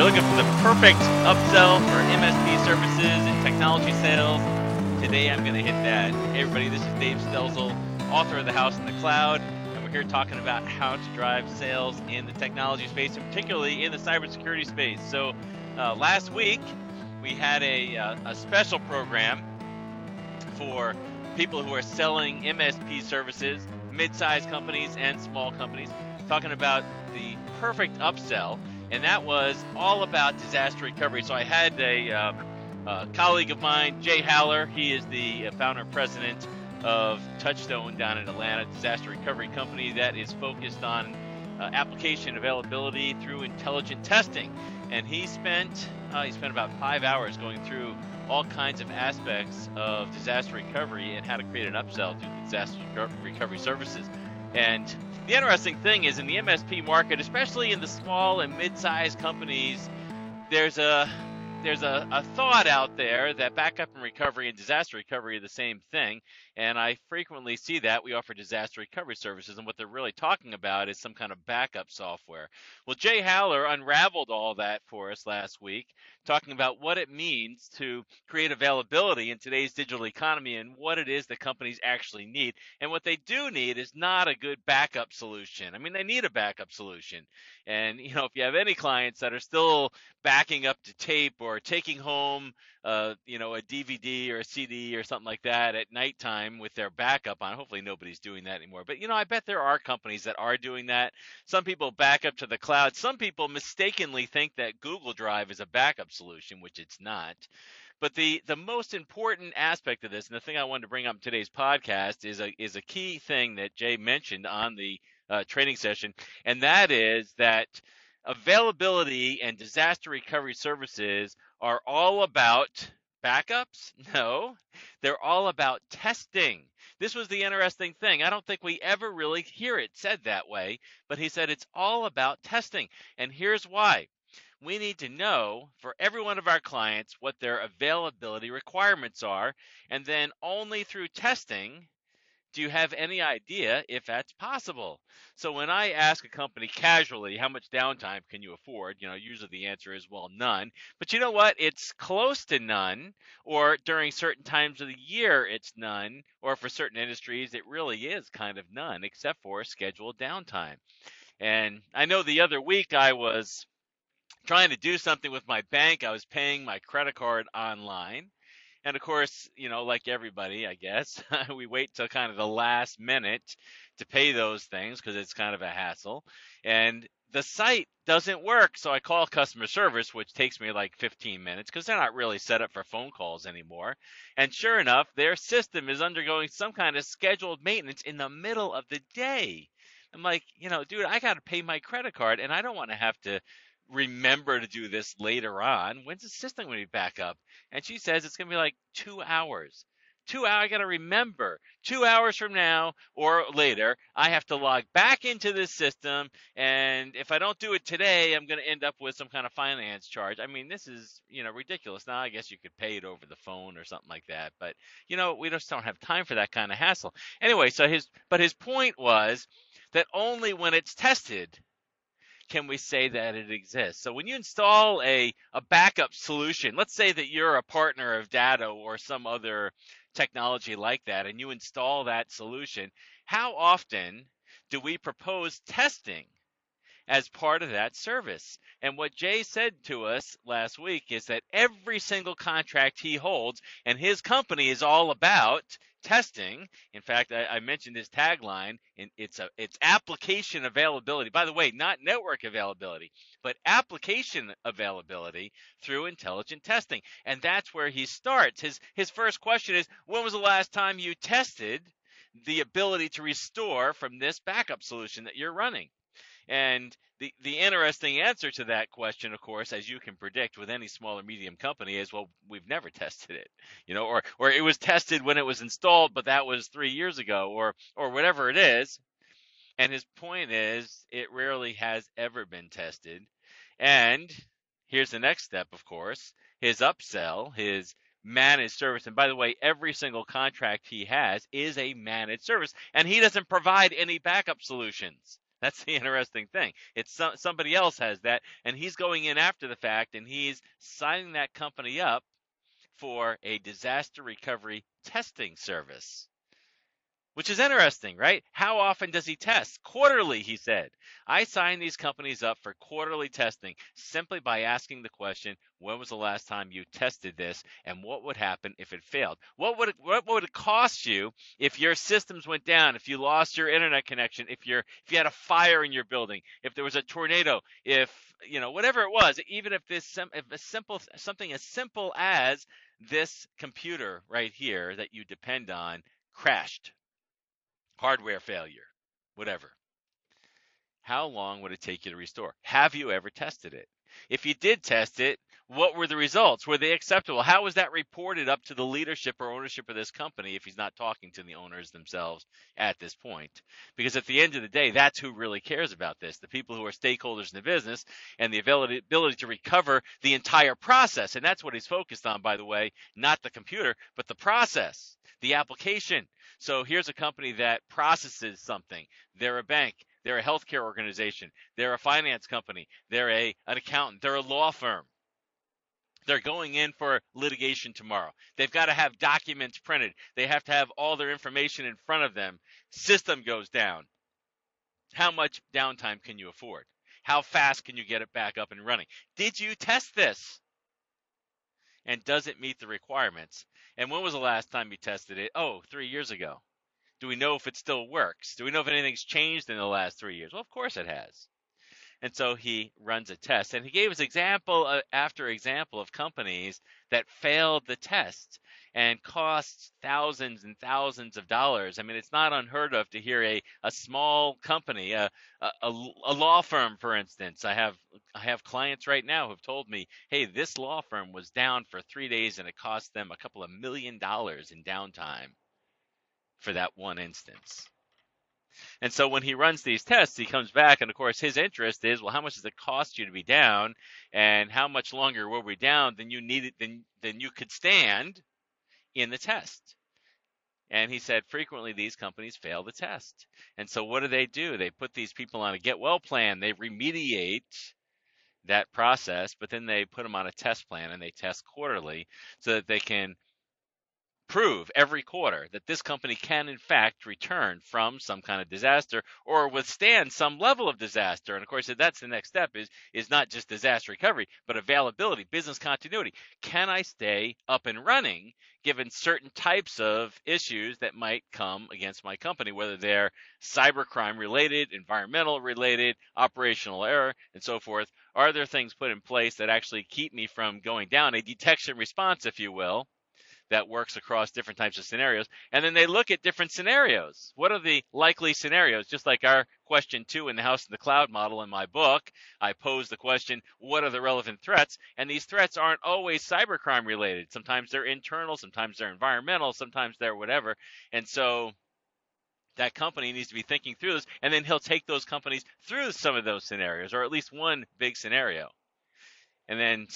you're looking for the perfect upsell for MSP services and technology sales, today I'm going to hit that. Hey everybody, this is Dave Stelzl, author of The House in the Cloud, and we're here talking about how to drive sales in the technology space, and particularly in the cybersecurity space. So uh, last week we had a, uh, a special program for people who are selling MSP services, mid-sized companies and small companies, talking about the perfect upsell and that was all about disaster recovery. So I had a, uh, a colleague of mine, Jay Haller. He is the uh, founder and president of Touchstone down in Atlanta, disaster recovery company that is focused on uh, application availability through intelligent testing. And he spent uh, he spent about five hours going through all kinds of aspects of disaster recovery and how to create an upsell through disaster recovery services. And the interesting thing is in the MSP market, especially in the small and mid-sized companies, there's a there's a, a thought out there that backup and recovery and disaster recovery are the same thing. And I frequently see that. We offer disaster recovery services, and what they're really talking about is some kind of backup software. Well, Jay Haller unraveled all that for us last week, talking about what it means to create availability in today's digital economy and what it is that companies actually need. And what they do need is not a good backup solution. I mean, they need a backup solution. And, you know, if you have any clients that are still backing up to tape or taking home, uh, you know, a DVD or a CD or something like that at nighttime with their backup on. Hopefully, nobody's doing that anymore. But you know, I bet there are companies that are doing that. Some people back up to the cloud. Some people mistakenly think that Google Drive is a backup solution, which it's not. But the the most important aspect of this, and the thing I wanted to bring up in today's podcast, is a is a key thing that Jay mentioned on the uh, training session, and that is that availability and disaster recovery services are all about backups? No, they're all about testing. This was the interesting thing. I don't think we ever really hear it said that way, but he said it's all about testing. And here's why. We need to know for every one of our clients what their availability requirements are, and then only through testing do you have any idea if that's possible? So when I ask a company casually, how much downtime can you afford? You know, usually the answer is, well, none. But you know what? It's close to none, or during certain times of the year, it's none, or for certain industries, it really is kind of none, except for scheduled downtime. And I know the other week I was trying to do something with my bank. I was paying my credit card online and of course, you know, like everybody, I guess, we wait till kind of the last minute to pay those things because it's kind of a hassle. And the site doesn't work. So I call customer service, which takes me like 15 minutes because they're not really set up for phone calls anymore. And sure enough, their system is undergoing some kind of scheduled maintenance in the middle of the day. I'm like, you know, dude, I got to pay my credit card and I don't want to have to remember to do this later on. When's the system going to be back up? And she says it's going to be like two hours. Two hours, I got to remember two hours from now or later, I have to log back into this system. And if I don't do it today, I'm going to end up with some kind of finance charge. I mean, this is, you know, ridiculous. Now, I guess you could pay it over the phone or something like that. But, you know, we just don't have time for that kind of hassle. Anyway, so his, but his point was that only when it's tested can we say that it exists? So when you install a, a backup solution, let's say that you're a partner of Datto or some other technology like that, and you install that solution, how often do we propose testing as part of that service? And what Jay said to us last week is that every single contract he holds, and his company is all about testing. In fact, I, I mentioned this tagline. And it's a it's application availability. By the way, not network availability, but application availability through intelligent testing. And that's where he starts. His his first question is, when was the last time you tested the ability to restore from this backup solution that you're running? And the, the interesting answer to that question, of course, as you can predict with any small or medium company, is well, we've never tested it, you know, or or it was tested when it was installed, but that was three years ago, or or whatever it is. And his point is, it rarely has ever been tested. And here's the next step, of course, his upsell, his managed service. And by the way, every single contract he has is a managed service, and he doesn't provide any backup solutions. That's the interesting thing. It's some, somebody else has that, and he's going in after the fact, and he's signing that company up for a disaster recovery testing service which is interesting, right? How often does he test? Quarterly, he said. I sign these companies up for quarterly testing simply by asking the question, when was the last time you tested this and what would happen if it failed? What would it, what would it cost you if your systems went down, if you lost your internet connection, if you if you had a fire in your building, if there was a tornado, if you know whatever it was, even if this if a simple something as simple as this computer right here that you depend on crashed hardware failure, whatever. How long would it take you to restore? Have you ever tested it? If you did test it, what were the results? Were they acceptable? How was that reported up to the leadership or ownership of this company if he's not talking to the owners themselves at this point? Because at the end of the day, that's who really cares about this the people who are stakeholders in the business and the ability to recover the entire process. And that's what he's focused on, by the way, not the computer, but the process, the application. So here's a company that processes something. They're a bank. They're a healthcare organization. They're a finance company. They're a an accountant. They're a law firm. They're going in for litigation tomorrow. They've got to have documents printed. They have to have all their information in front of them. System goes down. How much downtime can you afford? How fast can you get it back up and running? Did you test this? And does it meet the requirements? And when was the last time you tested it? Oh, three years ago. Do we know if it still works? Do we know if anything's changed in the last three years? Well, of course it has. And so he runs a test. And he gave us example uh, after example of companies that failed the test and cost thousands and thousands of dollars. I mean, it's not unheard of to hear a, a small company, a, a, a law firm, for instance. I have I have clients right now who've told me, hey, this law firm was down for three days and it cost them a couple of million dollars in downtime for that one instance. And so when he runs these tests, he comes back, and of course, his interest is, well, how much does it cost you to be down, and how much longer were we down than you needed than than you could stand in the test. And he said frequently these companies fail the test. And so what do they do? They put these people on a get well plan. They remediate that process, but then they put them on a test plan and they test quarterly so that they can prove every quarter that this company can in fact return from some kind of disaster or withstand some level of disaster. And of course that's the next step is is not just disaster recovery but availability business continuity. Can i stay up and running given certain types of issues that might come against my company whether they're cybercrime related environmental related operational error and so forth? Are there things put in place that actually keep me from going down? A detection response if you will that works across different types of scenarios. And then they look at different scenarios. What are the likely scenarios? Just like our question two in the house in the cloud model in my book, I pose the question, what are the relevant threats? And these threats aren't always cybercrime related. Sometimes they're internal, sometimes they're environmental, sometimes they're whatever. And so that company needs to be thinking through this, and then he'll take those companies through some of those scenarios, or at least one big scenario. And then